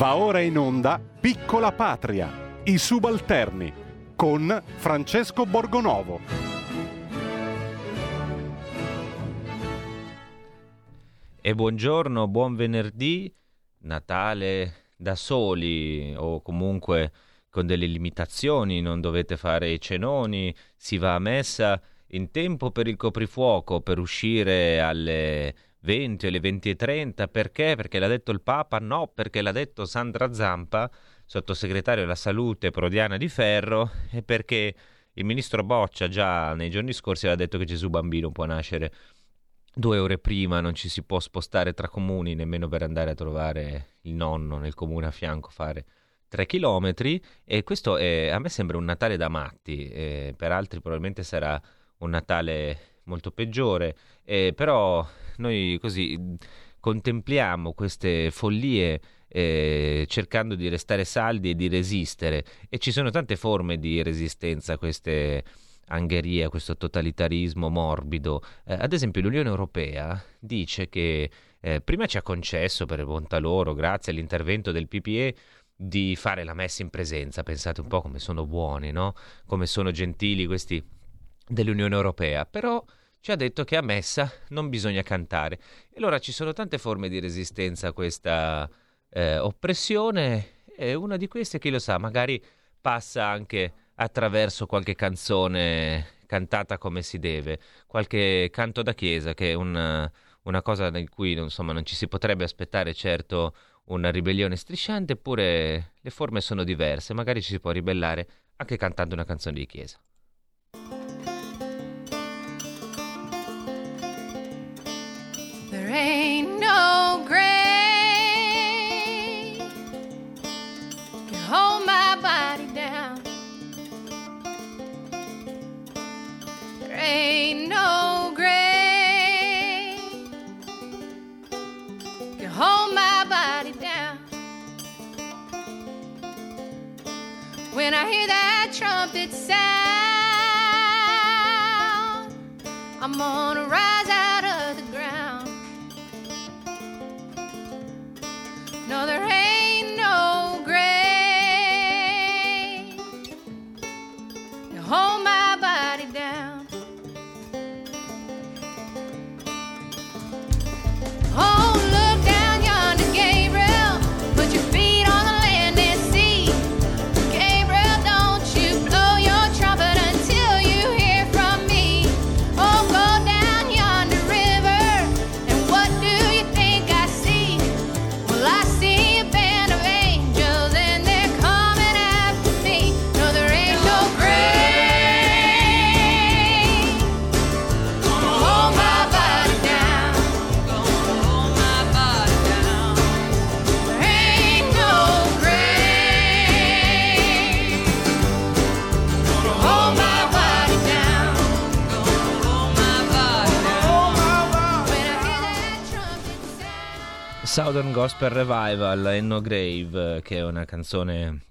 Va ora in onda Piccola Patria, i subalterni, con Francesco Borgonovo. E buongiorno, buon venerdì, Natale da soli o comunque con delle limitazioni, non dovete fare i cenoni, si va a messa in tempo per il coprifuoco, per uscire alle 20 o alle 20.30, perché? Perché l'ha detto il Papa? No, perché l'ha detto Sandra Zampa, sottosegretario della salute prodiana di Ferro, e perché il ministro Boccia già nei giorni scorsi aveva detto che Gesù bambino può nascere due ore prima, non ci si può spostare tra comuni nemmeno per andare a trovare il nonno nel comune a fianco, fare tre chilometri e questo è, a me sembra un Natale da matti, eh, per altri probabilmente sarà un Natale molto peggiore, eh, però noi così contempliamo queste follie eh, cercando di restare saldi e di resistere e ci sono tante forme di resistenza a queste angherie, a questo totalitarismo morbido. Eh, ad esempio l'Unione Europea dice che eh, prima ci ha concesso per bontà loro, grazie all'intervento del PPE, di fare la messa in presenza, pensate un po' come sono buoni, no? come sono gentili questi dell'Unione Europea, però ci ha detto che a messa non bisogna cantare. E allora ci sono tante forme di resistenza a questa eh, oppressione e una di queste, chi lo sa, magari passa anche attraverso qualche canzone cantata come si deve, qualche canto da chiesa che è una, una cosa in cui insomma, non ci si potrebbe aspettare certo una ribellione strisciante, eppure le forme sono diverse, magari ci si può ribellare anche cantando una canzone di chiesa. Hear that trumpet sound, I'm gonna rise out Gospel Revival, Enno Grave, che è una canzone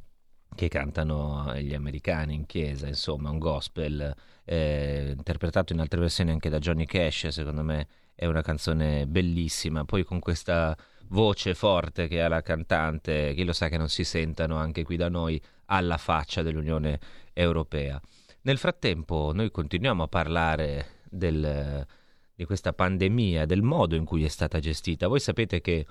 che cantano gli americani in chiesa, insomma, un gospel eh, interpretato in altre versioni anche da Johnny Cash, secondo me è una canzone bellissima, poi con questa voce forte che ha la cantante, chi lo sa che non si sentano anche qui da noi alla faccia dell'Unione Europea. Nel frattempo noi continuiamo a parlare del, di questa pandemia, del modo in cui è stata gestita. Voi sapete che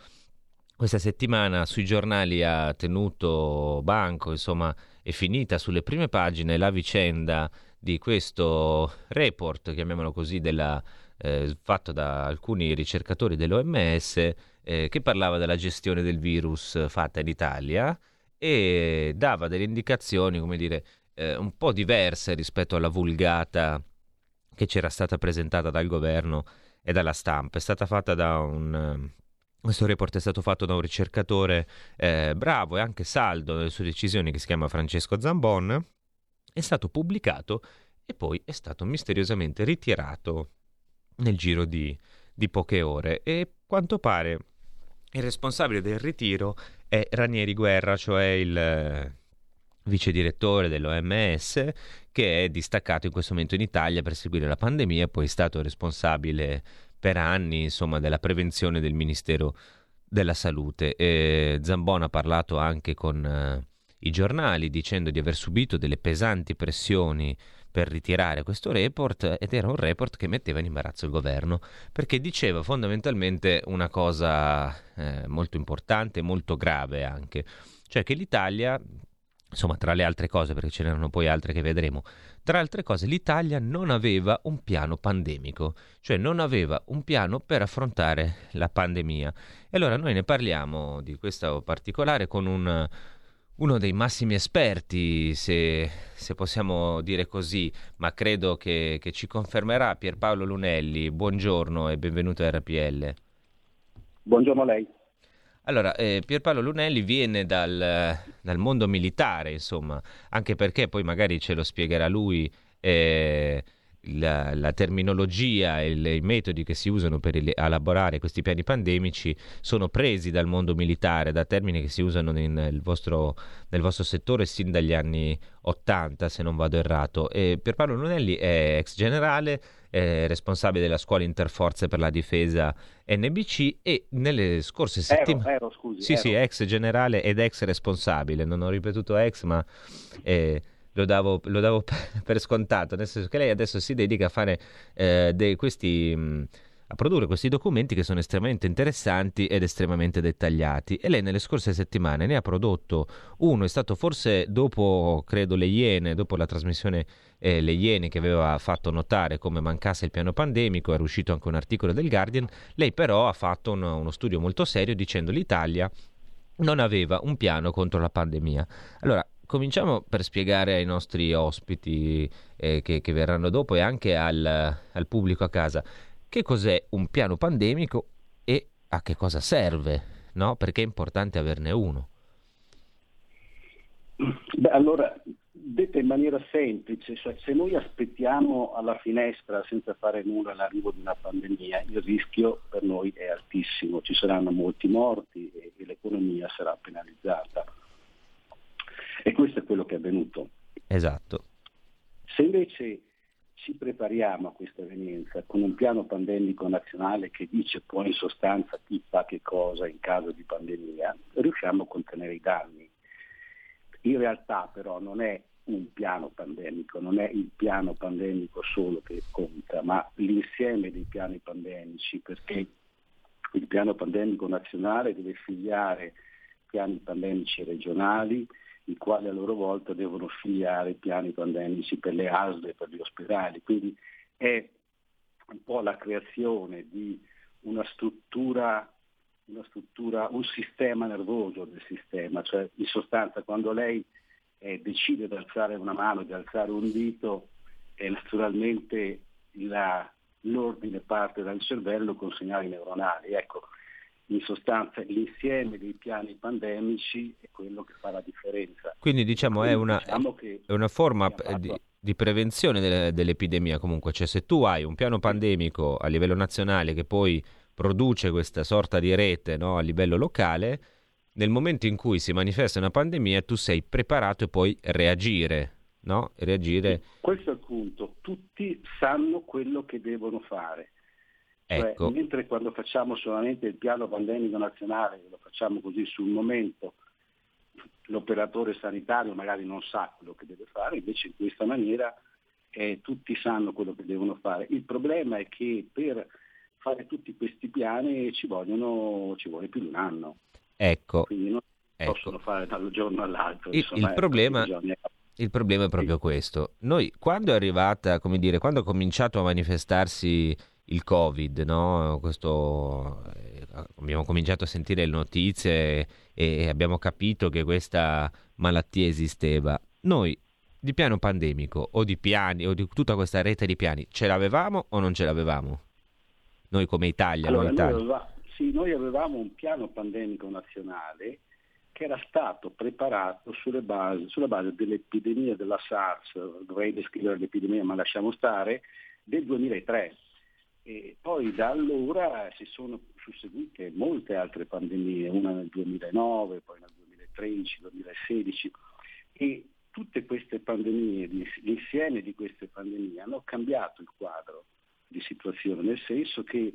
questa settimana sui giornali ha tenuto banco, insomma, è finita sulle prime pagine la vicenda di questo report, chiamiamolo così, della, eh, fatto da alcuni ricercatori dell'OMS eh, che parlava della gestione del virus fatta in Italia e dava delle indicazioni, come dire, eh, un po' diverse rispetto alla vulgata che c'era stata presentata dal governo e dalla stampa. È stata fatta da un... Questo report è stato fatto da un ricercatore eh, bravo e anche saldo nelle sue decisioni che si chiama Francesco Zambon. È stato pubblicato e poi è stato misteriosamente ritirato nel giro di, di poche ore. E quanto pare il responsabile del ritiro è Ranieri Guerra, cioè il eh, vice direttore dell'OMS, che è distaccato in questo momento in Italia per seguire la pandemia e poi è stato responsabile per anni insomma, della prevenzione del Ministero della salute. E Zambon ha parlato anche con eh, i giornali dicendo di aver subito delle pesanti pressioni per ritirare questo report ed era un report che metteva in imbarazzo il governo perché diceva fondamentalmente una cosa eh, molto importante, molto grave anche, cioè che l'Italia insomma tra le altre cose perché ce n'erano poi altre che vedremo tra altre cose l'Italia non aveva un piano pandemico cioè non aveva un piano per affrontare la pandemia. E allora noi ne parliamo di questo particolare con un, uno dei massimi esperti se, se, possiamo dire così ma credo che, che ci confermerà Pierpaolo Lunelli. Buongiorno e benvenuto a RPL buongiorno a lei allora, eh, Pierpaolo Lunelli viene dal, dal, mondo militare, insomma, anche perché poi magari ce lo spiegherà lui eh, la, la, terminologia e le, i metodi che si usano per elaborare questi piani pandemici sono presi dal mondo militare, da termini che si usano nel vostro, nel vostro settore sin dagli anni 80, se non vado errato. E Pierpaolo Lunelli è ex generale, è responsabile della scuola interforze per la difesa NBC e nelle scorse settimane... Ero, ero, scusi, sì, ero. sì, ex generale ed ex responsabile, non ho ripetuto ex, ma... Eh, lo davo, lo davo, per scontato, nel senso che lei adesso si dedica a fare eh, dei, questi, mh, a produrre questi documenti che sono estremamente interessanti ed estremamente dettagliati. E lei nelle scorse settimane ne ha prodotto uno, è stato forse dopo, credo, le Iene, dopo la trasmissione eh, Le Iene che aveva fatto notare come mancasse il piano pandemico, era uscito anche un articolo del Guardian, lei però ha fatto un, uno studio molto serio dicendo l'Italia non aveva un piano contro la pandemia. Allora, cominciamo per spiegare ai nostri ospiti eh, che, che, verranno dopo e anche al, al, pubblico a casa che cos'è un piano pandemico e a che cosa serve, no? Perché è importante averne uno. Beh, allora, detta in maniera semplice, cioè, se noi aspettiamo alla finestra senza fare nulla l'arrivo di una pandemia, il rischio per noi è altissimo, ci saranno molti morti e l'economia sarà penalizzata. E questo è quello che è avvenuto. Esatto. Se invece ci prepariamo a questa evenienza con un piano pandemico nazionale che dice poi in sostanza chi fa che cosa in caso di pandemia, riusciamo a contenere i danni. In realtà però non è un piano pandemico, non è il piano pandemico solo che conta, ma l'insieme dei piani pandemici, perché il piano pandemico nazionale deve figliare piani pandemici regionali, i quali a loro volta devono filiare piani pandemici per le ASL per gli ospedali. Quindi è un po' la creazione di una struttura, una struttura un sistema nervoso del sistema, cioè in sostanza quando lei eh, decide di alzare una mano, di alzare un dito, eh, naturalmente la, l'ordine parte dal cervello con segnali neuronali. Ecco, in sostanza l'insieme dei piani pandemici è quello che fa la differenza. Quindi diciamo Quindi, è, una, diciamo è una, forma di, di, prevenzione delle, dell'epidemia comunque, cioè se tu hai un piano pandemico a livello nazionale che poi produce questa sorta di rete no, a livello locale, nel momento in cui si manifesta una pandemia tu sei preparato e puoi reagire. No? reagire... Questo è il punto, tutti sanno quello che devono fare cioè, ecco. mentre quando facciamo solamente il piano pandemico nazionale, lo facciamo così sul momento, l'operatore sanitario magari non sa quello che deve fare, invece in questa maniera eh, tutti sanno quello che devono fare. Il problema è che per fare tutti questi piani ci, vogliono, ci vuole più di un anno. Ecco. Quindi non ecco. possono fare dal giorno all'altro. Il, insomma, il problema... Il problema è proprio questo. Noi, quando è arrivata, come dire, quando ha cominciato a manifestarsi il Covid, no? Questo, eh, abbiamo cominciato a sentire le notizie e abbiamo capito che questa malattia esisteva. Noi di piano pandemico o di piani o di tutta questa rete di piani ce l'avevamo o non ce l'avevamo? Noi come Italia, allora, Italia. Noi, aveva, sì, noi avevamo un piano pandemico nazionale che era stato preparato sulle base, sulla base dell'epidemia della SARS, dovrei descrivere l'epidemia ma lasciamo stare, del 2003 e poi da allora si sono susseguite molte altre pandemie, una nel 2009, poi nel 2013, 2016 e tutte queste pandemie, l'insieme di queste pandemie hanno cambiato il quadro di situazione, nel senso che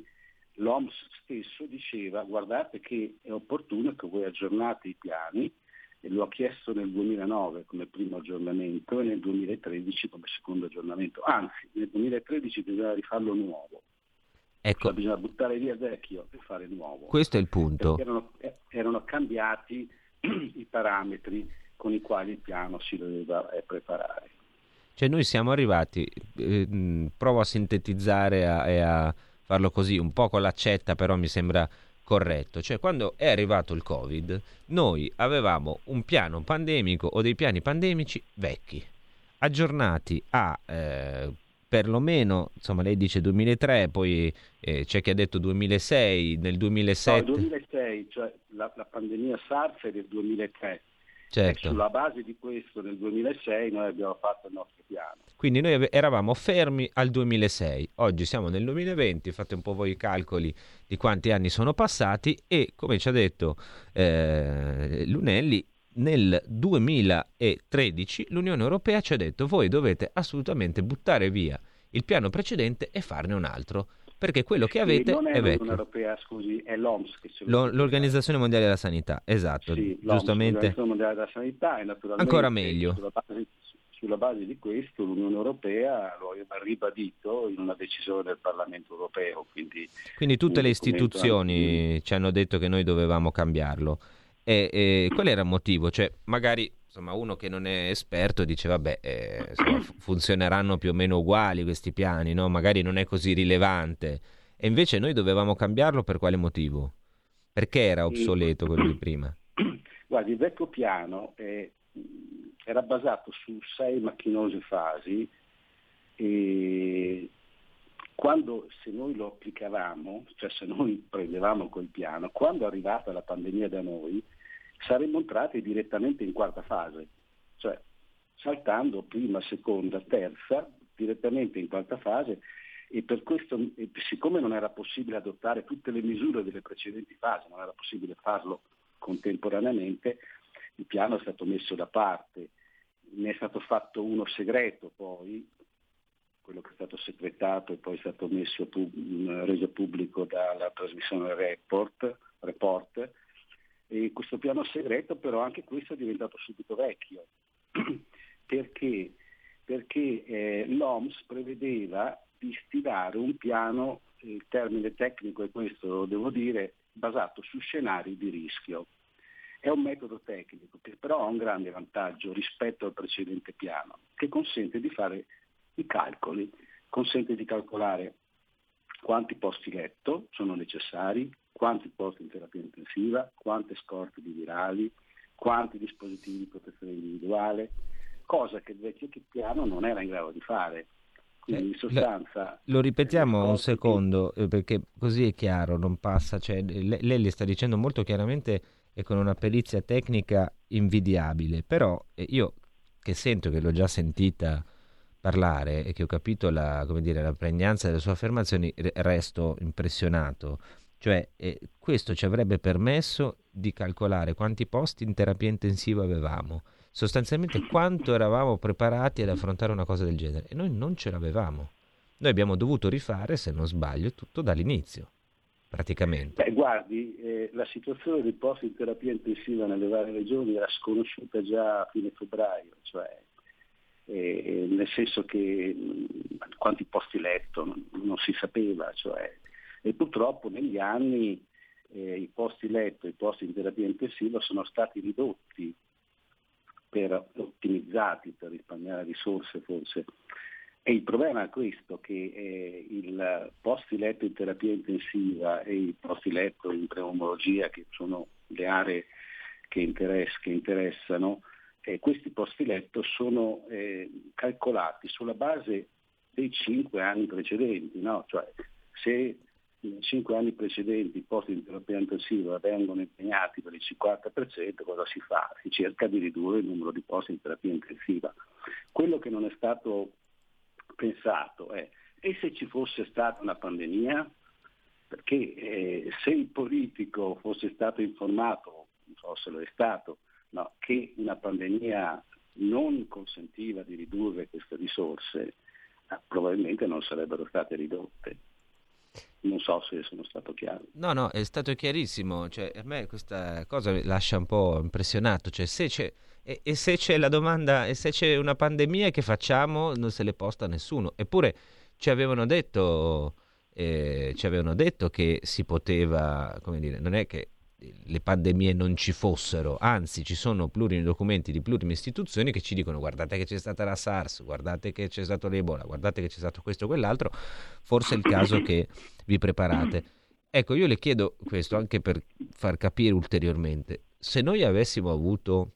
l'OMS stesso diceva guardate che è opportuno che voi aggiornate i piani e lo ha chiesto nel 2009 come primo aggiornamento e nel 2013 come secondo aggiornamento, anzi nel 2013 bisogna rifarlo nuovo, Ecco, cioè bisogna buttare via il vecchio e fare nuovo. questo è il punto. Perché erano, erano cambiati i parametri con i quali il piano si doveva eh, preparare. Cioè noi siamo arrivati, eh, provo a sintetizzare a- e a farlo così, un po' con l'accetta, però mi sembra corretto. Cioè quando è arrivato il Covid, noi avevamo un piano pandemico o dei piani pandemici vecchi, aggiornati a eh, perlomeno, insomma lei dice 2003, poi eh, c'è chi ha detto 2006, nel No, 2007, il 2006, cioè la, la pandemia SARS è del 2003. certo. Sulla base di questo nel 2006 noi abbiamo fatto il nostro piano. Quindi noi eravamo fermi al 2006, oggi siamo nel 2020, fate un po' voi i calcoli di quanti anni sono passati e come ci ha detto eh, Lunelli, nel 2013 l'Unione Europea ci ha detto voi dovete assolutamente buttare via il piano precedente e farne un altro, perché quello che avete non è, è l'Unione vecchio. Europea, scusi, è l'OMS che se lo. L'Organizzazione Mondiale della Sanità, esatto, Sì, giustamente. l'Organizzazione Mondiale della Sanità e naturalmente Ancora meglio. Sulla base, sulla base di questo l'Unione Europea lo ha ribadito in una decisione del Parlamento Europeo. Quindi Quindi tutte le istituzioni ci hanno detto che noi dovevamo cambiarlo. E, e qual era il motivo? Cioè, magari insomma, uno che non è esperto dice, vabbè, eh, insomma, fu- funzioneranno più o meno uguali questi piani, no? Magari non è così rilevante. E invece noi dovevamo cambiarlo per quale motivo? Perché era obsoleto quello di prima? Guardi, il vecchio piano eh, era basato su sei macchinose fasi e quando se noi lo applicavamo, cioè se noi prendevamo quel piano, quando è arrivata la pandemia da noi, saremmo entrati direttamente in quarta fase, cioè saltando prima, seconda, terza, direttamente in quarta fase e per questo, siccome non era possibile adottare tutte le misure delle precedenti fasi, non era possibile farlo contemporaneamente, il piano è stato messo da parte, ne è stato fatto uno segreto poi, quello che è stato segretato e poi è stato messo reso pubblico dalla trasmissione Report, Report, e questo piano segreto però anche questo è diventato subito vecchio, perché, perché eh, l'OMS prevedeva di stilare un piano, il termine tecnico è questo, devo dire, basato su scenari di rischio. È un metodo tecnico che però ha un grande vantaggio rispetto al precedente piano, che consente di fare i calcoli, consente di calcolare quanti posti letto sono necessari, quanti posti in terapia intensiva, quante scorte di virali, quanti dispositivi di protezione individuale, cosa che il vecchio piano non era in grado di fare. Quindi in Eh, sostanza... Lo ripetiamo un secondo, eh, perché così è chiaro, non passa. Cioè, le- lei le sta dicendo molto chiaramente e con una perizia tecnica invidiabile, però eh, io che sento che l'ho già sentita parlare e che ho capito la, come dire, la pregnanza delle sue affermazioni, re- resto impressionato. Cioè, eh, questo ci avrebbe permesso di calcolare quanti posti in terapia intensiva avevamo, sostanzialmente quanto eravamo preparati ad affrontare una cosa del genere e noi non ce l'avevamo. Noi abbiamo dovuto rifare, se non sbaglio, tutto dall'inizio, praticamente. Beh, guardi, eh, la situazione dei posti in terapia intensiva nelle varie regioni era sconosciuta già a fine febbraio, cioè, eh, nel senso che mh, quanti posti letto non, non si sapeva, cioè, e purtroppo negli anni eh, i posti letto, i posti in terapia intensiva sono stati ridotti, per, ottimizzati per risparmiare risorse forse. E il problema è questo, che eh, il posti letto in terapia intensiva e i posti letto in pneumologia, che sono le aree che, interess- che interessano, eh, questi posti letto sono eh, calcolati sulla base dei cinque anni precedenti, no? cioè se nei cinque anni precedenti i posti in terapia intensiva vengono impegnati per il 50%, cosa si fa? Si cerca di ridurre il numero di posti in terapia intensiva. Quello che non è stato pensato è, e se ci fosse stata una pandemia? Perché eh, se il politico fosse stato informato, non so se lo è stato, no, che una pandemia non consentiva di ridurre queste risorse, eh, probabilmente non sarebbero state ridotte. Non so se sono stato chiaro. No, no, è stato chiarissimo. Cioè, a me questa cosa mi lascia un po' impressionato. Cioè, se c'è, e, e se c'è la domanda, e se c'è una pandemia, che facciamo? Non se le posta nessuno. Eppure ci avevano detto, eh, ci avevano detto che si poteva, come dire, non è che le pandemie non ci fossero, anzi ci sono plurimi documenti di plurime istituzioni che ci dicono guardate che c'è stata la SARS, guardate che c'è stato l'Ebola, guardate che c'è stato questo o quell'altro, forse è il caso che vi preparate. Ecco, io le chiedo questo anche per far capire ulteriormente, se noi avessimo avuto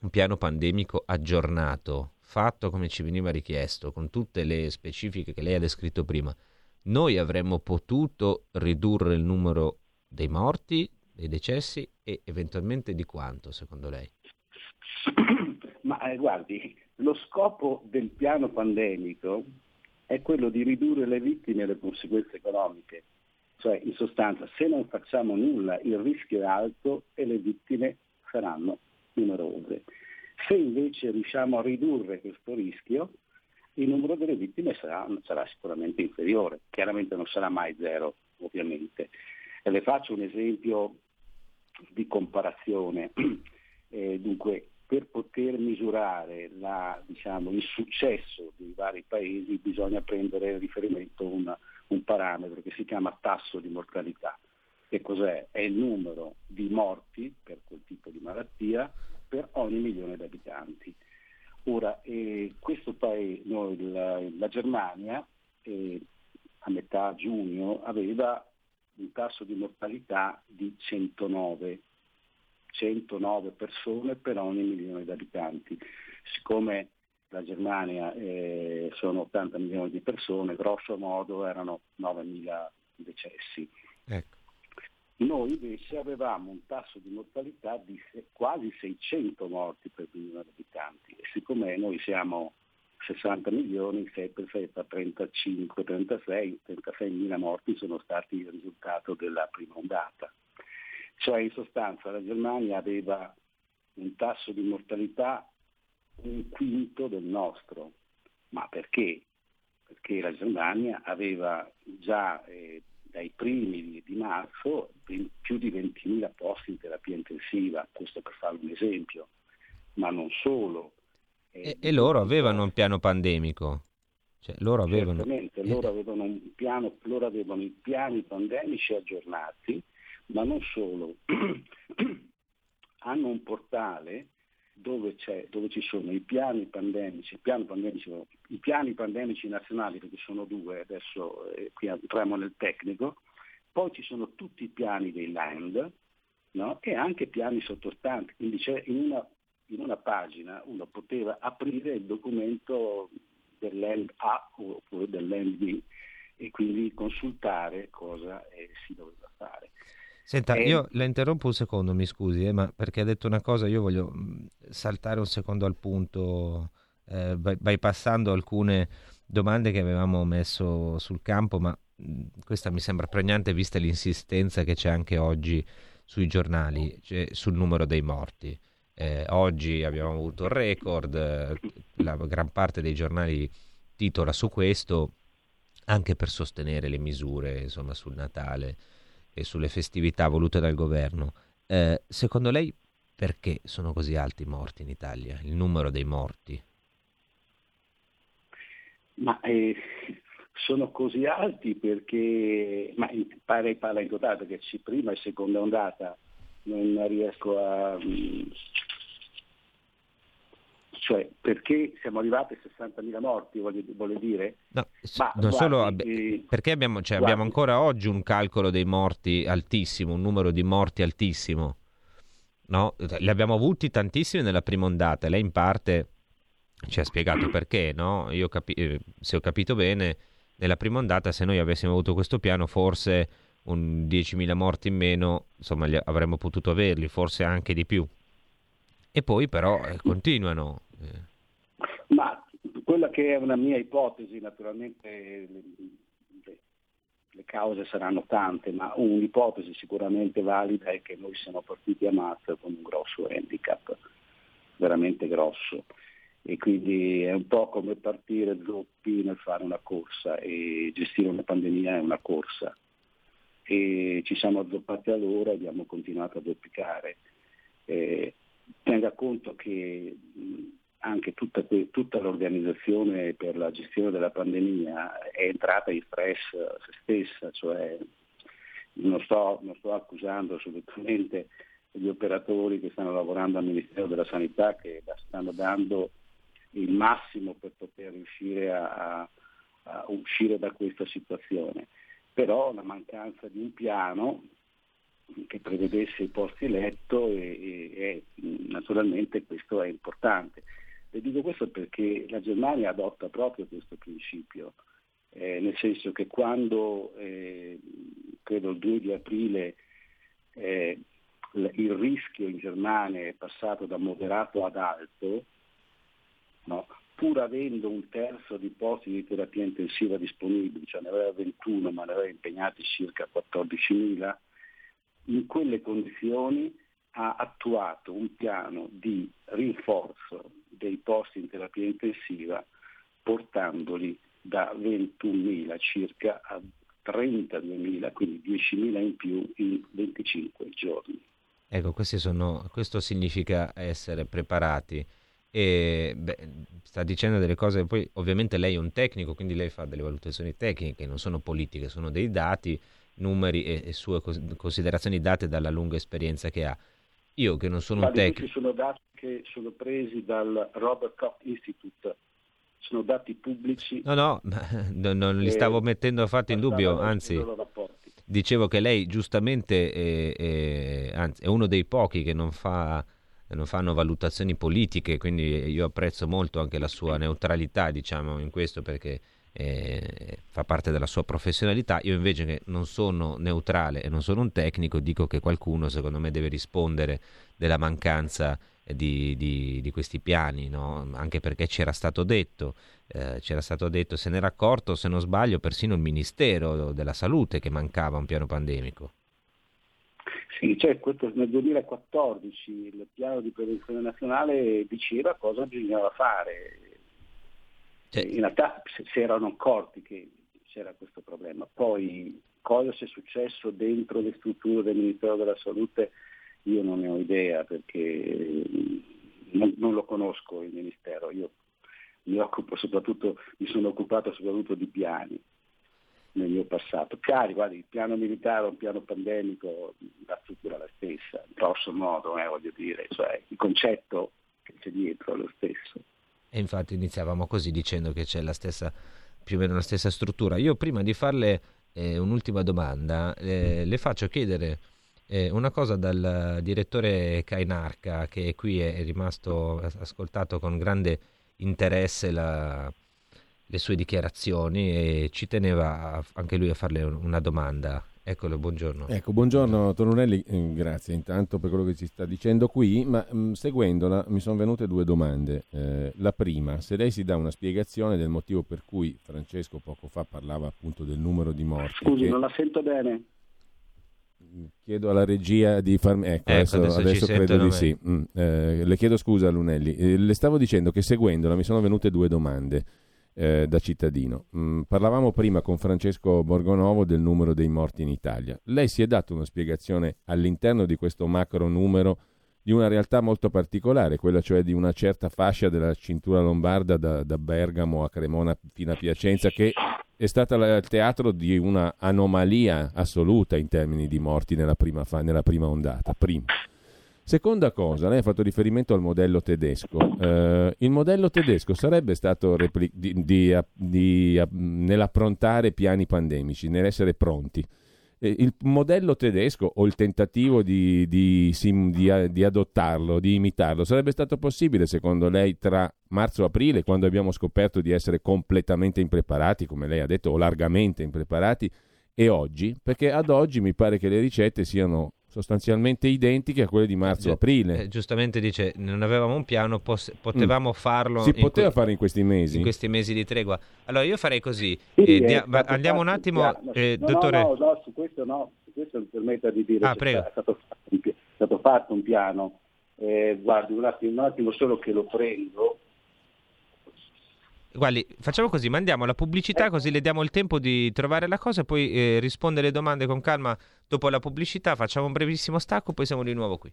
un piano pandemico aggiornato, fatto come ci veniva richiesto, con tutte le specifiche che lei ha descritto prima, noi avremmo potuto ridurre il numero dei morti, dei decessi e eventualmente di quanto secondo lei? Ma eh, guardi, lo scopo del piano pandemico è quello di ridurre le vittime e le conseguenze economiche. Cioè, in sostanza, se non facciamo nulla, il rischio è alto e le vittime saranno numerose. Se invece riusciamo a ridurre questo rischio, il numero delle vittime sarà, sarà sicuramente inferiore. Chiaramente non sarà mai zero, ovviamente. E le faccio un esempio di comparazione. Eh, dunque, per poter misurare la, diciamo, il successo dei vari paesi bisogna prendere in riferimento una, un parametro che si chiama tasso di mortalità. Che cos'è? È il numero di morti per quel tipo di malattia per ogni milione di abitanti. Ora, eh, questo paese, noi, la, la Germania, eh, a metà giugno aveva un tasso di mortalità di 109, 109 persone per ogni milione di abitanti. Siccome la Germania eh, sono 80 milioni di persone, grosso modo erano 9 mila decessi. Ecco. Noi invece avevamo un tasso di mortalità di quasi 600 morti per milione di abitanti e siccome noi siamo 60 milioni, 6 per 7 35, 36, 36 mila morti sono stati il risultato della prima ondata. Cioè in sostanza la Germania aveva un tasso di mortalità un quinto del nostro. Ma perché? Perché la Germania aveva già eh, dai primi di marzo più di 20.000 posti in terapia intensiva, questo per fare un esempio, ma non solo. E, e loro avevano un piano pandemico. Cioè, loro avevano... Certamente, loro avevano, un piano, loro avevano i piani pandemici aggiornati, ma non solo. Hanno un portale dove, dove, ci sono i piani pandemici, i piani pandemici, i piani pandemici nazionali, perché sono due, adesso eh, qui entriamo nel tecnico, poi ci sono tutti i piani dei land no? e anche piani sottostanti, quindi c'è in una, in una pagina uno poteva aprire il documento dell'end A oppure dell'end B e quindi consultare cosa eh, si doveva fare. Senta, e... io la interrompo un secondo, mi scusi, eh, ma perché ha detto una cosa, io voglio saltare un secondo al punto, eh, bypassando alcune domande che avevamo messo sul campo, ma mh, questa mi sembra pregnante vista l'insistenza che c'è anche oggi sui giornali, cioè sul numero dei morti. Eh, oggi abbiamo avuto il record, la gran parte dei giornali titola su questo, anche per sostenere le misure insomma, sul Natale e sulle festività volute dal governo. Eh, secondo lei perché sono così alti i morti in Italia, il numero dei morti? Ma eh, sono così alti perché, ma pare parla in totale perché prima e seconda ondata non riesco a... Cioè, perché siamo arrivati a 60.000 morti, voglio, voglio dire? No, Ma, non guardi, solo eh, perché abbiamo, cioè, abbiamo ancora oggi un calcolo dei morti altissimo, un numero di morti altissimo. No? Li abbiamo avuti tantissimi nella prima ondata, lei in parte ci ha spiegato perché, no? Io capi- eh, se ho capito bene, nella prima ondata se noi avessimo avuto questo piano forse un 10.000 morti in meno, insomma, avremmo potuto averli, forse anche di più. E poi però eh, continuano. Ma quella che è una mia ipotesi, naturalmente le, le cause saranno tante, ma un'ipotesi sicuramente valida è che noi siamo partiti a marzo con un grosso handicap, veramente grosso. e quindi è un po' come partire zoppi nel fare una corsa e gestire una pandemia è una corsa. E ci siamo azzoppati allora e abbiamo continuato a zoppicare. Eh, tenga conto che anche tutta, tutta l'organizzazione per la gestione della pandemia è entrata in stress se stessa, cioè non sto, non sto accusando assolutamente gli operatori che stanno lavorando al Ministero della Sanità che stanno dando il massimo per poter riuscire a, a, a uscire da questa situazione. Però la mancanza di un piano che prevedesse i posti letto e, e, e naturalmente questo è importante. Le dico questo perché la Germania adotta proprio questo principio, eh, nel senso che quando, eh, credo il 2 di aprile, eh, il rischio in Germania è passato da moderato ad alto, no? pur avendo un terzo di posti di terapia intensiva disponibili, cioè ne aveva 21 ma ne aveva impegnati circa 14.000, in quelle condizioni ha attuato un piano di rinforzo dei posti in terapia intensiva portandoli da 21.000 circa a 32.000, quindi 10.000 in più in 25 giorni. Ecco, sono, questo significa essere preparati. E beh, sta dicendo delle cose, poi ovviamente lei è un tecnico, quindi lei fa delle valutazioni tecniche, non sono politiche, sono dei dati, numeri e, e sue considerazioni date dalla lunga esperienza che ha. Io che non sono un tecnico... sono dati che sono presi dal Robert Koch Institute, sono dati pubblici. No, no, non, non li stavo mettendo affatto in dubbio, anzi dicevo che lei giustamente è, è, anzi, è uno dei pochi che non, fa, non, fanno valutazioni politiche, quindi io apprezzo molto anche la sua neutralità, diciamo, in questo perché eh, fa parte della sua professionalità. Io invece che non sono neutrale e non sono un tecnico, dico che qualcuno secondo me deve rispondere della mancanza di, di, di questi piani, no? anche perché c'era stato detto, eh, c'era stato detto, se n'era accorto, se non sbaglio, persino il Ministero della Salute che mancava un piano pandemico. Sì, cioè questo, nel 2014 il piano di prevenzione nazionale diceva cosa bisognava fare, in realtà si erano accorti che c'era questo problema. Poi cosa sia successo dentro le strutture del Ministero della Salute io non ne ho idea perché non, non lo conosco il Ministero, io mi mi sono occupato soprattutto di piani nel mio passato. Piani, guardi, il piano militare, un piano pandemico, la struttura è la stessa, grosso modo, eh, voglio dire, cioè il concetto che c'è dietro è lo stesso. E infatti iniziavamo così dicendo che c'è la stessa, più o meno la stessa struttura. Io prima di farle eh, un'ultima domanda, eh, le faccio chiedere eh, una cosa dal direttore Kainarca che qui è rimasto ascoltato con grande interesse la, le sue dichiarazioni e ci teneva anche lui a farle una domanda. Eccolo, buongiorno. Ecco, buongiorno Tonunelli, eh, grazie intanto per quello che ci sta dicendo qui, ma mh, mm, seguendola mi sono venute due domande. Eh, la prima, se lei si dà una spiegazione del motivo per cui Francesco poco fa parlava appunto del numero di morti. Scusi, che... non la sento bene. Chiedo alla regia di farmi. Ecco, ecco adesso, adesso, adesso credo di sì. Mm, eh, le chiedo scusa, Lunelli. Eh, le stavo dicendo che seguendola mi sono venute due domande eh, da cittadino. Mm, parlavamo prima con Francesco Borgonovo del numero dei morti in Italia. Lei si è dato una spiegazione all'interno di questo macro numero di una realtà molto particolare, quella cioè di una certa fascia della cintura lombarda da, da Bergamo a Cremona fino a Piacenza che è stata il teatro di una anomalia assoluta in termini di morti nella prima, fa, nella prima ondata. Prima. Seconda cosa, lei ha fatto riferimento al modello tedesco. Eh, il modello tedesco sarebbe stato repli- di, di, di, nell'approntare piani pandemici, nell'essere pronti. Eh, il modello tedesco o il tentativo di, di, adottarlo, di imitarlo, sarebbe stato possibile secondo lei tra marzo e aprile, quando abbiamo scoperto di essere completamente impreparati, come lei ha detto, o largamente impreparati, e oggi? Perché ad oggi mi pare che le ricette siano sostanzialmente identiche a quelle di marzo-aprile. Eh, giustamente dice, non avevamo un piano, pos- potevamo mm. farlo. Si poteva que- fare in questi mesi. In questi mesi di tregua. Allora io farei così. Sì, eh, dia- andiamo un attimo, eh, no, dottore. No, no, su questo no, su questo mi permetta di dire ah, prego. È, stato fatto un, pi- stato fatto un piano. Eh, guardi, un attimo, un attimo solo che lo prendo Guardi, facciamo così, mandiamo la pubblicità così le diamo il tempo di trovare la cosa e poi eh, risponde alle domande con calma dopo la pubblicità, facciamo un brevissimo stacco, poi siamo di nuovo qui.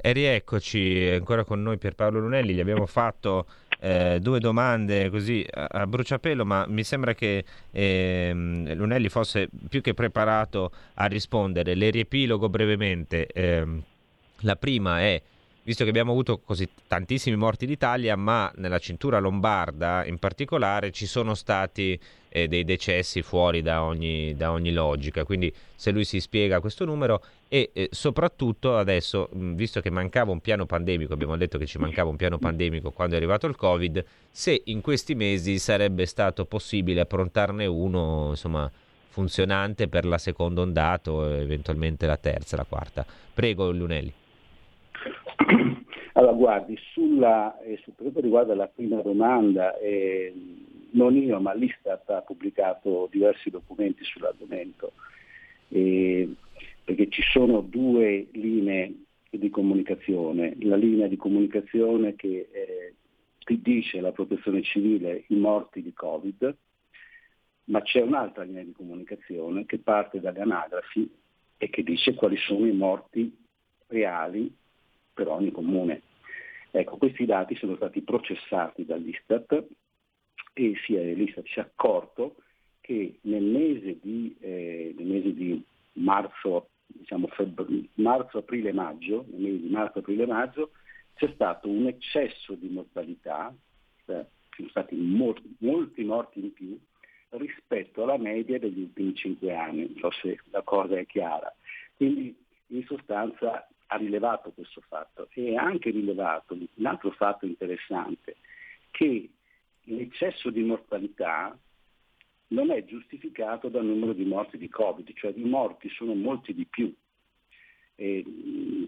E rieccoci ancora con noi Pierpaolo Lunelli, gli abbiamo fatto eh, due domande così a, a, bruciapelo, ma mi sembra che eh, Lunelli fosse più che preparato a rispondere. Le riepilogo brevemente. Eh, la prima è, visto che abbiamo avuto così tantissimi morti d'Italia, ma nella cintura lombarda in particolare ci sono stati eh, dei decessi fuori da ogni, da ogni, logica. Quindi se lui si spiega questo numero e eh, soprattutto adesso, visto che mancava un piano pandemico, abbiamo detto che ci mancava un piano pandemico quando è arrivato il Covid, se in questi mesi sarebbe stato possibile approntarne uno, insomma, funzionante per la seconda ondata o eventualmente la terza, la quarta. Prego Lunelli. Allora, guardi, sulla, eh, per quanto riguarda la prima domanda, eh, non io, ma l'Istat ha pubblicato diversi documenti sull'argomento, eh, perché ci sono due linee di comunicazione. La linea di comunicazione che eh, dice la protezione civile i morti di Covid, ma c'è un'altra linea di comunicazione che parte dalle anagrafi e che dice quali sono i morti reali per ogni comune. Ecco, questi dati sono stati processati dall'Istat e si è, l'Istat si è accorto che nel mese di, eh, nel mese di marzo, diciamo febbraio, marzo, aprile, maggio, nel mese di marzo, aprile, maggio, c'è stato un eccesso di mortalità, cioè sono stati mor- molti morti in più rispetto alla media degli ultimi cinque anni, non so se la cosa è chiara. Quindi in sostanza ha rilevato questo fatto e ha anche rilevato un altro fatto interessante, che l'eccesso di mortalità non è giustificato dal numero di morti di Covid, cioè di morti sono molti di più. E,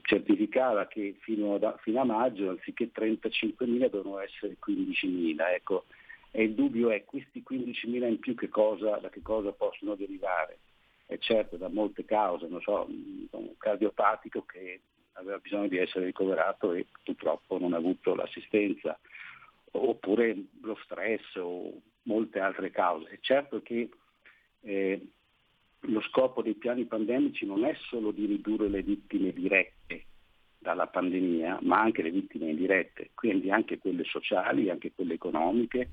certificava che fino, da, fino, a maggio anziché 35.000 devono essere 15.000. Ecco, e il dubbio è questi 15.000 in più che cosa, da che cosa possono derivare? E certo da molte cause, non so, un cardiopatico che aveva bisogno di essere ricoverato e purtroppo non ha avuto l'assistenza, oppure lo stress o molte altre cause. È certo che eh, lo scopo dei piani pandemici non è solo di ridurre le vittime dirette dalla pandemia, ma anche le vittime indirette, quindi anche quelle sociali, anche quelle economiche,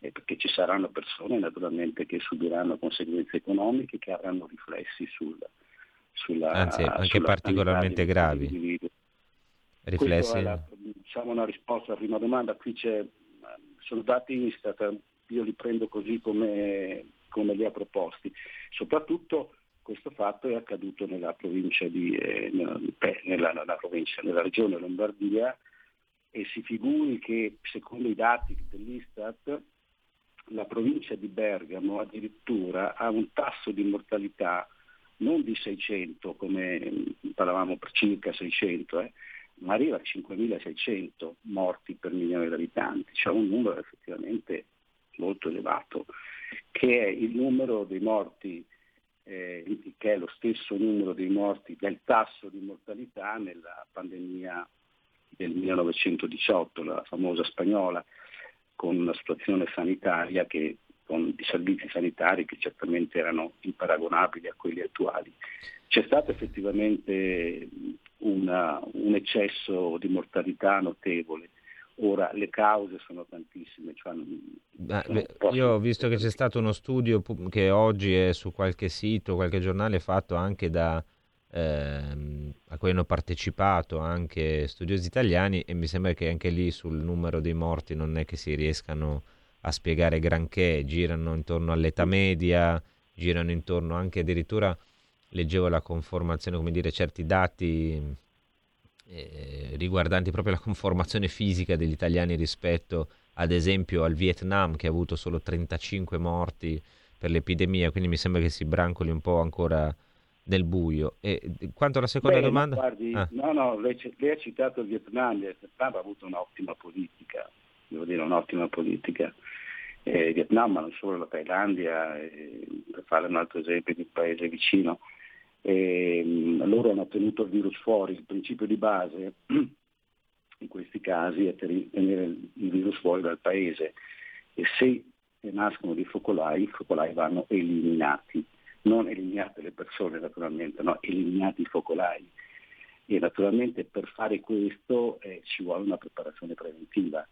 eh, perché ci saranno persone naturalmente che subiranno conseguenze economiche che avranno riflessi sul, sulla, Anzi, anche sulla particolarmente gravi. Riflessi? La, diciamo una risposta alla prima domanda, qui c'è, sono dati Istat, io li prendo così come, come li ha proposti. Soprattutto questo fatto è accaduto nella provincia di, eh, nella, nella, provincia, nella regione Lombardia e si figuri che secondo i dati dell'Istat la provincia di Bergamo addirittura ha un tasso di mortalità non di 600 come parlavamo per circa 600, eh, ma arriva a 5.600 morti per milione di abitanti, cioè un numero effettivamente molto elevato, che è il numero dei morti, eh, che è lo stesso numero dei morti del tasso di mortalità nella pandemia del 1918, la famosa spagnola, con una situazione sanitaria che con i servizi sanitari che certamente erano imparagonabili a quelli attuali. C'è stato effettivamente una, un eccesso di mortalità notevole. Ora le cause sono tantissime. Cioè, Beh, sono io ho visto che c'è stato uno studio che oggi è su qualche sito, qualche giornale fatto anche da ehm, a cui hanno partecipato anche studiosi italiani e mi sembra che anche lì sul numero dei morti non è che si riescano a spiegare granché, girano intorno all'età media, girano intorno anche addirittura leggevo la conformazione, come dire, certi dati eh, riguardanti proprio la conformazione fisica degli italiani rispetto ad esempio al Vietnam che ha avuto solo 35 morti per l'epidemia, quindi mi sembra che si brancoli un po' ancora nel buio. E quanto alla seconda Beh, domanda? Guardi, ah. No, no, lei, lei, ha citato il Vietnam, il Vietnam ha avuto un'ottima politica, devo dire un'ottima politica. Eh, Vietnam, ma non solo la Thailandia, eh, per fare un altro esempio di un paese vicino, eh, loro hanno tenuto il virus fuori. Il principio di base in questi casi è tenere il virus fuori dal paese e se nascono dei focolai, i focolai vanno eliminati, non eliminate le persone naturalmente, no, eliminati i focolai. E naturalmente per fare questo eh, ci vuole una preparazione preventiva.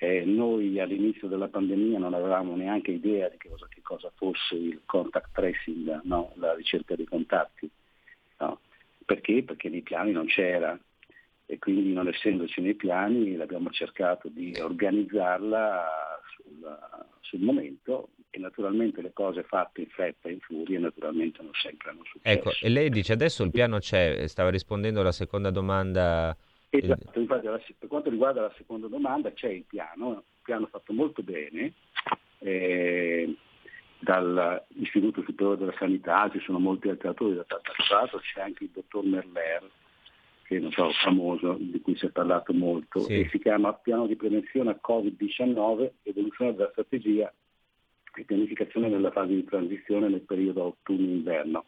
Eh, noi all'inizio della pandemia non avevamo neanche idea di che cosa, che cosa fosse il contact tracing, no? la ricerca dei contatti. No? Perché? Perché nei piani non c'era e quindi non essendoci nei piani abbiamo cercato di organizzarla sul, sul momento e naturalmente le cose fatte in fretta e in furia naturalmente non sempre hanno successo. Ecco, e lei dice adesso il piano c'è, stava rispondendo alla seconda domanda Esatto, infatti per quanto riguarda la seconda domanda c'è il piano, un piano fatto molto bene eh, dall'Istituto Superiore della Sanità, ci sono molti altri autori da passato, c'è anche il dottor Merler, che non so, famoso, di cui si è parlato molto, sì. e si chiama Piano di prevenzione a Covid-19, evoluzione della strategia e pianificazione nella fase di transizione nel periodo autunno-inverno.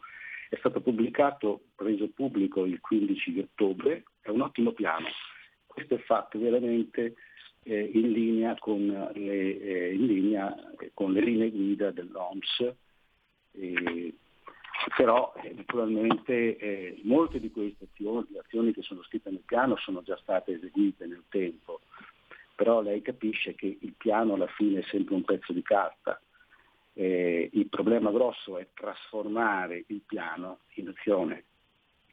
È stato pubblicato, reso pubblico il 15 di ottobre, è un ottimo piano. Questo è fatto veramente eh, in, linea con le, eh, in linea con le linee guida dell'OMS, eh, però naturalmente eh, molte di queste azioni, azioni che sono scritte nel piano sono già state eseguite nel tempo, però lei capisce che il piano alla fine è sempre un pezzo di carta. Eh, il problema grosso è trasformare il piano in azione,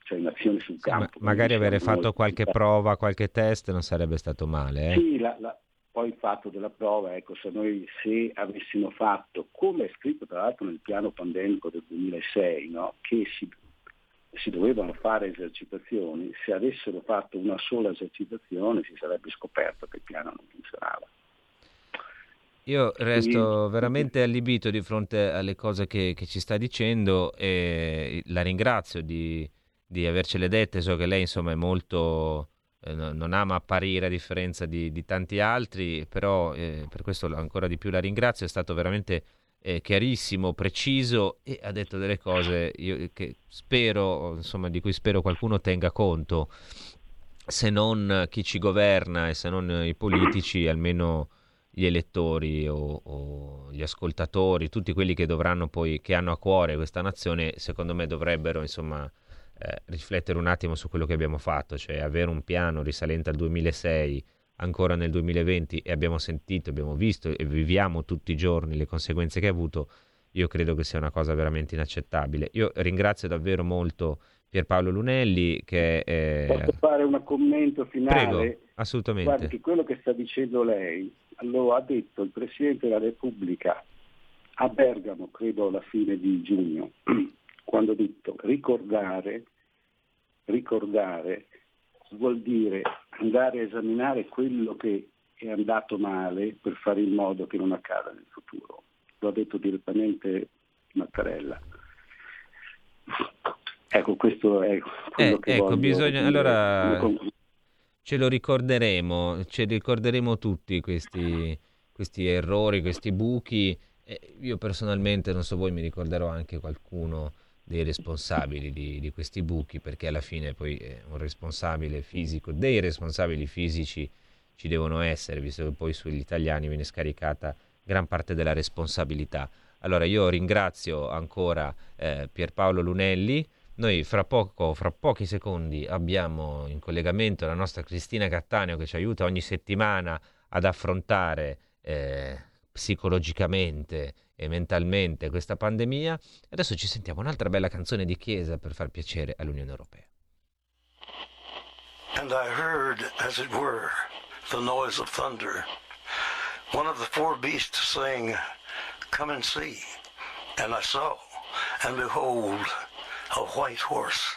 cioè in azione sul campo. Ma magari avere fatto qualche prova, qualche test non sarebbe stato male. Eh? Sì, la, la, poi il fatto della prova, ecco, se noi se avessimo fatto, come è scritto tra l'altro nel piano pandemico del 2006, no? che si, si dovevano fare esercitazioni, se avessero fatto una sola esercitazione si sarebbe scoperto che il piano non funzionava. Io resto veramente allibito di fronte alle cose che, che ci sta dicendo e la ringrazio di, di, avercele dette. So che lei insomma è molto... Eh, non ama apparire a differenza di, di tanti altri, però eh, per questo ancora di più la ringrazio. È stato veramente eh, chiarissimo, preciso e ha detto delle cose io, che spero, insomma, di cui spero qualcuno tenga conto. Se non chi ci governa e se non i politici, almeno gli elettori o, o, gli ascoltatori, tutti quelli che dovranno poi, che hanno a cuore questa nazione, secondo me dovrebbero insomma eh, riflettere un attimo su quello che abbiamo fatto, cioè avere un piano risalente al 2006 ancora nel 2020 e abbiamo sentito, abbiamo visto e viviamo tutti i giorni le conseguenze che ha avuto, io credo che sia una cosa veramente inaccettabile. Io ringrazio davvero molto Pierpaolo Lunelli che... Eh... Posso fare un commento finale? Prego, assolutamente. Guardi che quello che sta dicendo lei lo ha detto il Presidente della Repubblica a Bergamo, credo alla fine di giugno, quando ha detto ricordare, ricordare vuol dire andare a esaminare quello che è andato male per fare in modo che non accada nel futuro. Lo ha detto direttamente Mattarella. Ecco, questo è quello eh, che ecco, bisogna, allora ce lo ricorderemo, ce li ricorderemo tutti questi, questi errori, questi buchi. E io personalmente, non so voi, mi ricorderò anche qualcuno dei responsabili di, di, questi buchi, perché alla fine poi un responsabile fisico, dei responsabili fisici ci devono essere, visto che poi sugli italiani viene scaricata gran parte della responsabilità. Allora io ringrazio ancora eh, Pierpaolo Lunelli. Noi fra poco, fra pochi secondi, abbiamo in collegamento la nostra Cristina Cattaneo che ci aiuta ogni settimana ad affrontare eh, psicologicamente e mentalmente questa pandemia. Adesso ci sentiamo un'altra bella canzone di chiesa per far piacere all'Unione Europea. And I heard, as it were, the noise of thunder. One of the four beasts saying, Come and see. And I saw, and behold, a white horse.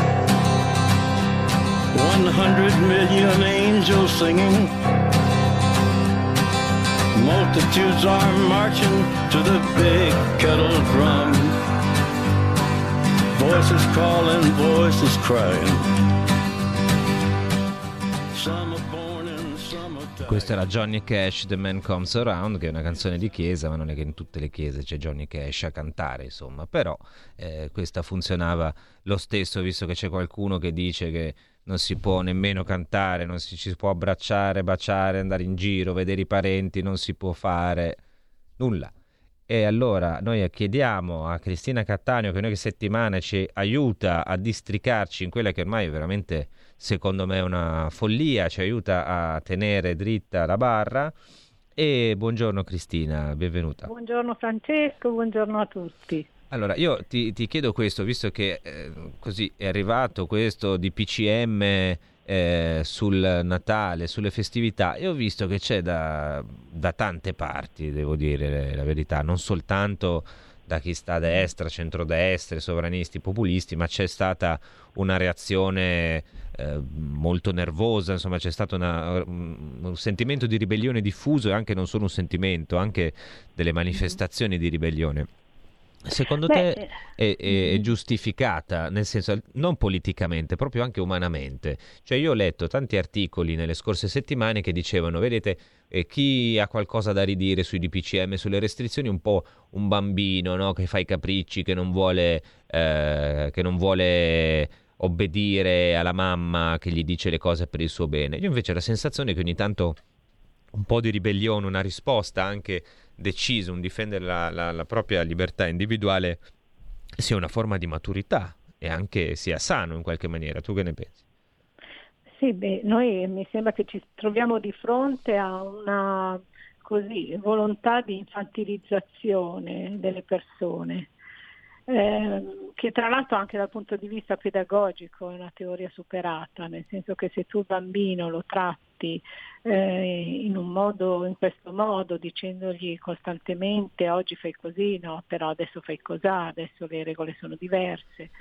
One hundred million angels singing. Multitudes are marching to the big kettle drum. Voices calling, voices crying. Some are born. Questo era Johnny Cash, The Man Comes Around, che è una canzone di chiesa, ma non è che in tutte le chiese c'è Johnny Cash a cantare, insomma. Però eh, questa funzionava lo stesso, visto che c'è qualcuno che dice che non si può nemmeno cantare, non si, si può abbracciare, baciare, andare in giro, vedere i parenti, non si può fare nulla. E allora noi chiediamo a Cristina Cattaneo che ogni settimana ci aiuta a districarci in quella che ormai è veramente, secondo me, una follia, ci aiuta a tenere dritta la barra. E buongiorno Cristina, benvenuta. Buongiorno Francesco, buongiorno a tutti. Allora, io ti, ti chiedo questo, visto che eh, così è arrivato questo di PCM eh, sul Natale, sulle festività, e ho visto che c'è da, da tante parti, devo dire la verità, non soltanto da chi sta a destra, centrodestra, sovranisti, populisti, ma c'è stata una reazione eh, molto nervosa, insomma c'è stato una, un sentimento di ribellione diffuso e anche non solo un sentimento, anche delle manifestazioni di ribellione. Secondo Beh, te è, è- è giustificata, nel senso non politicamente, proprio anche umanamente? Cioè io ho letto tanti articoli nelle scorse settimane che dicevano, vedete, eh, chi ha qualcosa da ridire sui DPCM, sulle restrizioni, un po' un bambino no? che fa i capricci, che non vuole, eh, che non vuole obbedire alla mamma che gli dice le cose per il suo bene. Io invece ho la sensazione che ogni tanto un po' di ribellione, una risposta anche decisa, un difendere la, la- la propria libertà individuale sia una forma di maturità e anche sia sano in qualche maniera. Tu che ne pensi? Sì, beh, noi mi sembra che ci troviamo di fronte a una così, volontà di infantilizzazione delle persone, ehm, che tra l'altro anche dal punto di vista pedagogico è una teoria superata, nel senso che se tu bambino lo tratti eh, in modo, in questo modo, dicendogli costantemente oggi fai così, no, però adesso fai cos'ha, adesso le regole sono diverse,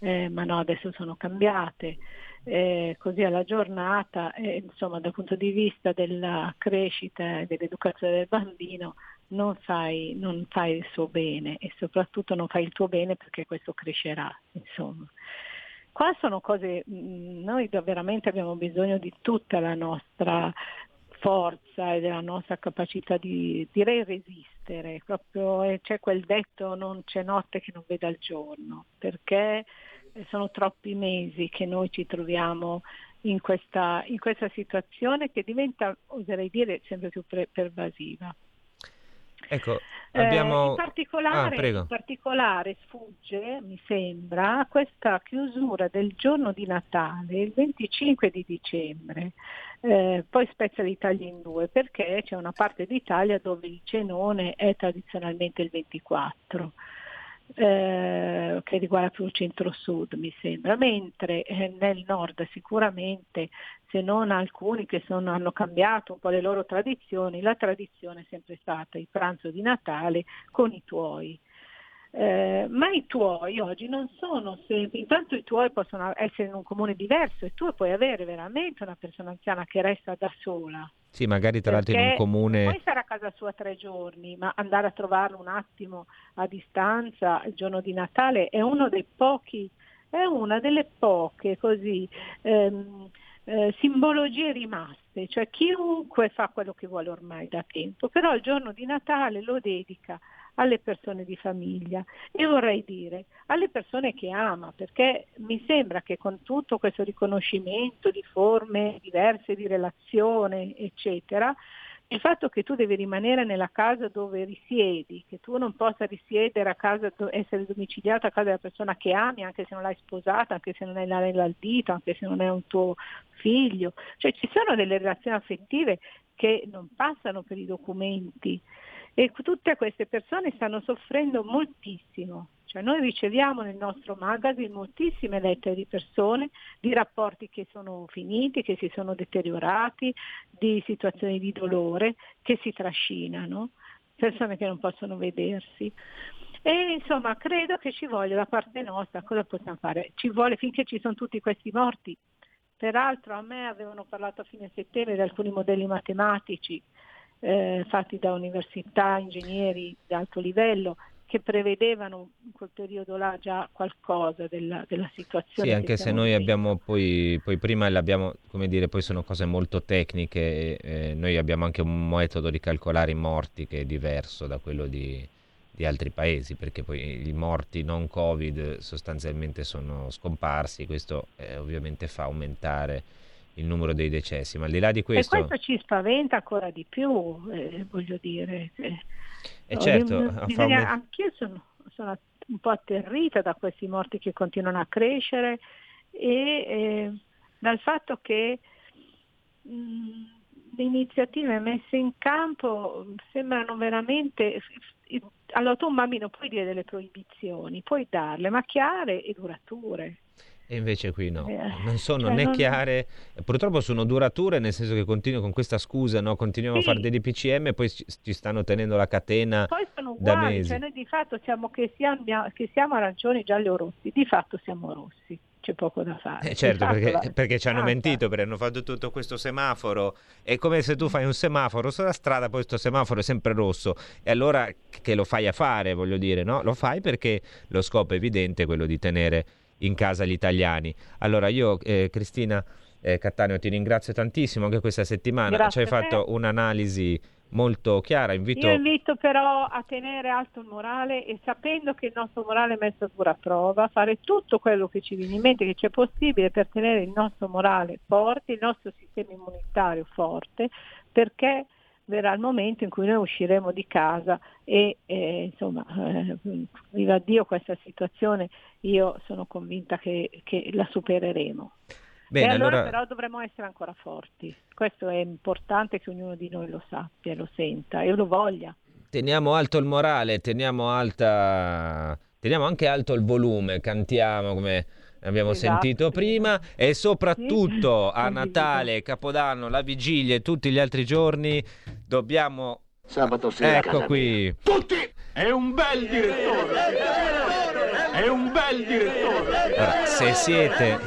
eh, ma no, adesso sono cambiate. eh, così alla giornata, eh, insomma dal punto di vista della crescita e dell'educazione del bambino non fai, non fai il suo bene e soprattutto non fai il tuo bene perché questo crescerà, insomma. Qua sono cose, mh, noi veramente abbiamo bisogno di tutta la nostra forza e della nostra capacità di direi resistere, proprio eh, c'è quel detto non c'è notte che non veda il giorno, perché eh, sono troppi mesi che noi ci troviamo in questa, in questa situazione che diventa, oserei dire, sempre più pre- pervasiva. Ecco, abbiamo... Eh, in, particolare, ah, in, particolare, sfugge, mi sembra, questa chiusura del giorno di Natale, il 25 di dicembre. Eh, poi spezza l'Italia in due perché c'è una parte d'Italia dove il cenone è tradizionalmente il 24 eh, che riguarda più il centro-sud mi sembra, mentre eh, nel nord sicuramente se non alcuni che sono, hanno cambiato un po' le loro tradizioni, la tradizione è sempre stata il pranzo di Natale con i tuoi. Eh, ma i tuoi oggi non sono sempre, intanto i tuoi possono essere in un comune diverso e tu puoi avere veramente una persona anziana che resta da sola. Sì, magari tra l'altro in un comune... Puoi stare a casa sua tre giorni, ma andare a trovarlo un attimo a distanza il giorno di Natale è uno dei pochi, è una delle poche così ehm, eh, simbologie rimaste, cioè chiunque fa quello che vuole ormai da tempo, però il giorno di Natale lo dedica alle persone di famiglia. E vorrei dire alle persone che ama, perché mi sembra che con tutto questo riconoscimento di forme diverse di relazione, eccetera, il fatto che tu devi rimanere nella casa dove risiedi, che tu non possa risiedere a casa, essere domiciliato a casa della persona che ami, anche se non l'hai sposata, anche se non è l'anello al dito, anche se non è un tuo figlio, cioè ci sono delle relazioni affettive che non passano per i documenti e tutte queste persone stanno soffrendo moltissimo. Cioè noi riceviamo nel nostro magazine moltissime lettere di persone, di rapporti che sono finiti, che si sono deteriorati, di situazioni di dolore che si trascinano, persone che non possono vedersi. E insomma credo che ci voglia da parte nostra, cosa possiamo fare? Ci vuole finché ci sono tutti questi morti. Peraltro a me avevano parlato a fine settembre di alcuni modelli matematici eh, fatti da università, ingegneri di alto livello che prevedevano in quel periodo là già qualcosa della, della situazione. Sì, anche se noi abbiamo poi, poi prima l'abbiamo, come dire, poi sono cose molto tecniche, eh, noi abbiamo anche un metodo di calcolare i morti che è diverso da quello di, di altri paesi, perché poi i morti non Covid sostanzialmente sono scomparsi, questo eh, ovviamente fa aumentare il numero dei decessi, ma al di là di questo... E questo ci spaventa ancora di più, eh, voglio dire. Eh, e certo, bisogna, un... anch'io sono, sono, un po' atterrita da questi morti che continuano a crescere e eh, dal fatto che mh, le iniziative messe in campo sembrano veramente... Allora tu un bambino puoi dire delle proibizioni, puoi darle, ma chiare e durature. E invece qui no, non sono cioè né non... chiare, purtroppo sono durature nel senso che continuo con questa scusa, no? continuiamo sì. a fare dei DPCM e poi ci, stanno tenendo la catena poi sono uguali, da mesi. Cioè noi di fatto siamo che, siamo che siamo arancioni, gialli o rossi, di fatto siamo rossi c'è poco da fare. Eh certo, perché, la... perché, ci hanno ah, mentito, perché hanno fatto tutto questo semaforo. È come se tu fai un semaforo sulla strada, poi questo semaforo è sempre rosso. E allora che lo fai a fare, voglio dire, no? Lo fai perché lo scopo evidente è quello di tenere in casa gli italiani. Allora io, eh, Cristina eh, Cattaneo, ti ringrazio tantissimo anche questa settimana. Grazie Ci hai fatto un'analisi molto chiara. Invito... Io invito però a tenere alto il morale e sapendo che il nostro morale è messo a pura prova, fare tutto quello che ci viene in mente, che c'è possibile per tenere il nostro morale forte, il nostro sistema immunitario forte, perché verrà il momento in cui noi usciremo di casa e eh, insomma, eh, viva Dio questa situazione, io sono convinta che, che la supereremo. Bene, e allora, allora, però dovremo essere ancora forti. Questo è importante che ognuno di noi lo sappia, lo senta e lo voglia. Teniamo alto il morale, teniamo alta teniamo anche alto il volume, cantiamo come abbiamo Esatto. sentito prima e soprattutto Sì. a Natale, Capodanno, la vigilia e tutti gli altri giorni dobbiamo Sabato sera. a Ecco casa qui. Tutti! È un bel direttore! È un bel direttore! Ora, se siete,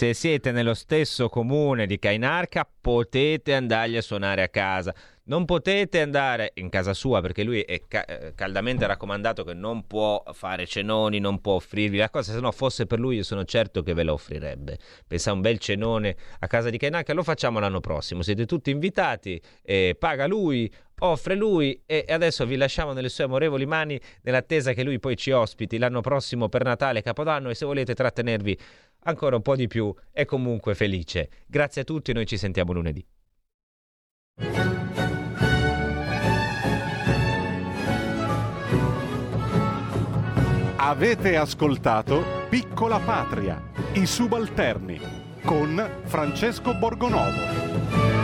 se siete nello stesso comune di Cainarca, potete andargli a suonare a casa. Non potete andare in casa sua perché lui è ca- eh, caldamente raccomandato che non può fare cenoni, non può offrirvi la cosa. Se no fosse per lui, io sono certo che ve la offrirebbe. Pensa a un bel cenone a casa di Cainarca, lo facciamo l'anno prossimo. Siete tutti invitati, eh, paga lui, offre lui e adesso vi lasciamo nelle sue amorevoli mani nell'attesa che lui poi ci ospiti l'anno prossimo per Natale Capodanno e se volete trattenervi ancora un po' di più e comunque felice. Grazie a tutti, noi ci sentiamo lunedì. Avete ascoltato Piccola Patria, i subalterni con Francesco Borgonovo.